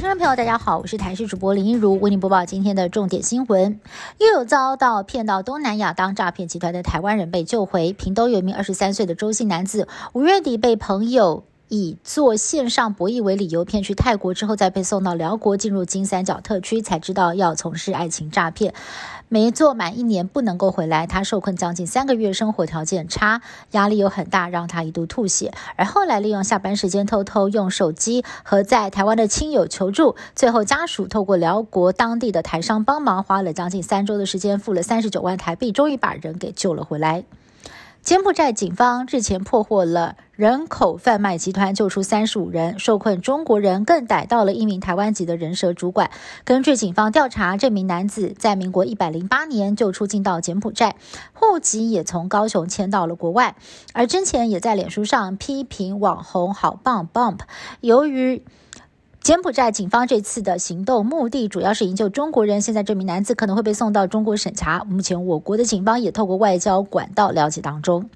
听众朋友，大家好，我是台视主播林一如，为您播报今天的重点新闻。又有遭到骗到东南亚当诈骗集团的台湾人被救回。屏东有一名二十三岁的周姓男子，五月底被朋友以做线上博弈为理由骗去泰国，之后再被送到辽国，进入金三角特区，才知道要从事爱情诈骗。没做满一年不能够回来，他受困将近三个月，生活条件差，压力又很大，让他一度吐血。而后来利用下班时间偷偷用手机和在台湾的亲友求助，最后家属透过辽国当地的台商帮忙，花了将近三周的时间，付了三十九万台币，终于把人给救了回来。柬埔寨警方日前破获了人口贩卖集团，救出三十五人受困中国人，更逮到了一名台湾籍的人蛇主管。根据警方调查，这名男子在民国一百零八年就出境到柬埔寨，户籍也从高雄迁到了国外，而之前也在脸书上批评网红好棒 bump，由于。柬埔寨警方这次的行动目的主要是营救中国人。现在这名男子可能会被送到中国审查。目前我国的警方也透过外交管道了解当中。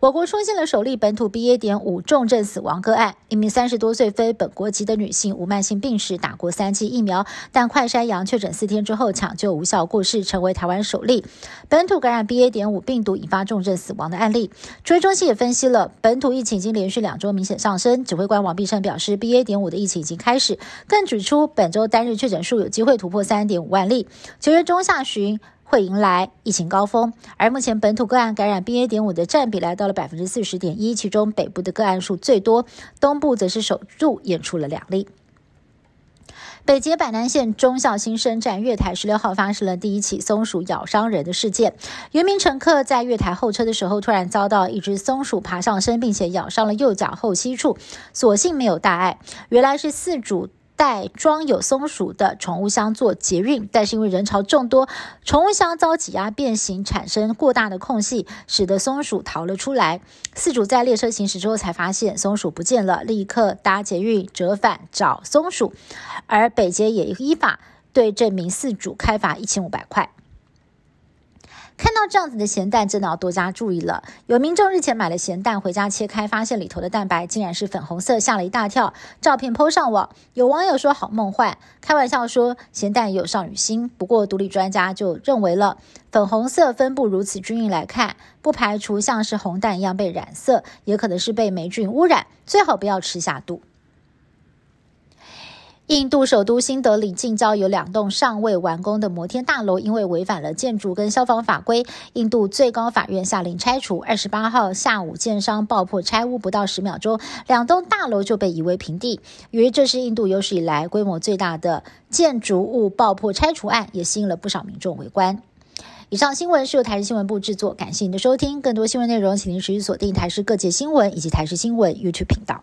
我国出现了首例本土 BA. 点五重症死亡个案，一名三十多岁非本国籍的女性，无慢性病史，打过三剂疫苗，但快筛阳确诊四天之后抢救无效过世，成为台湾首例本土感染 BA. 点五病毒引发重症死亡的案例。指挥中心也分析了本土疫情已经连续两周明显上升，指挥官王必胜表示，BA. 点五的疫情已经开始，更指出本周单日确诊数有机会突破三点五万例，九月中下旬。会迎来疫情高峰，而目前本土个案感染 BA. 点五的占比来到了百分之四十点一，其中北部的个案数最多，东部则是首度验出了两例。北捷板南线中校新生站月台十六号发生了第一起松鼠咬伤人的事件，有名乘客在月台候车的时候，突然遭到一只松鼠爬上身，并且咬伤了右脚后膝处，所幸没有大碍，原来是四主。带装有松鼠的宠物箱做捷运，但是因为人潮众多，宠物箱遭挤压变形，产生过大的空隙，使得松鼠逃了出来。四主在列车行驶之后才发现松鼠不见了，立刻搭捷运折返找松鼠，而北捷也依法对这名四主开罚一千五百块。看到这样子的咸蛋，真的要多加注意了。有民众日前买了咸蛋回家切开，发现里头的蛋白竟然是粉红色，吓了一大跳。照片 PO 上网，有网友说好梦幻，开玩笑说咸蛋有少女心。不过独立专家就认为了，粉红色分布如此均匀来看，不排除像是红蛋一样被染色，也可能是被霉菌污染，最好不要吃下肚。印度首都新德里近郊有两栋尚未完工的摩天大楼，因为违反了建筑跟消防法规，印度最高法院下令拆除。二十八号下午，建商爆破拆屋不到十秒钟，两栋大楼就被夷为平地。由于这是印度有史以来规模最大的建筑物爆破拆除案，也吸引了不少民众围观。以上新闻是由台视新闻部制作，感谢您的收听。更多新闻内容，请您持续锁定台视各界新闻以及台视新闻 YouTube 频道。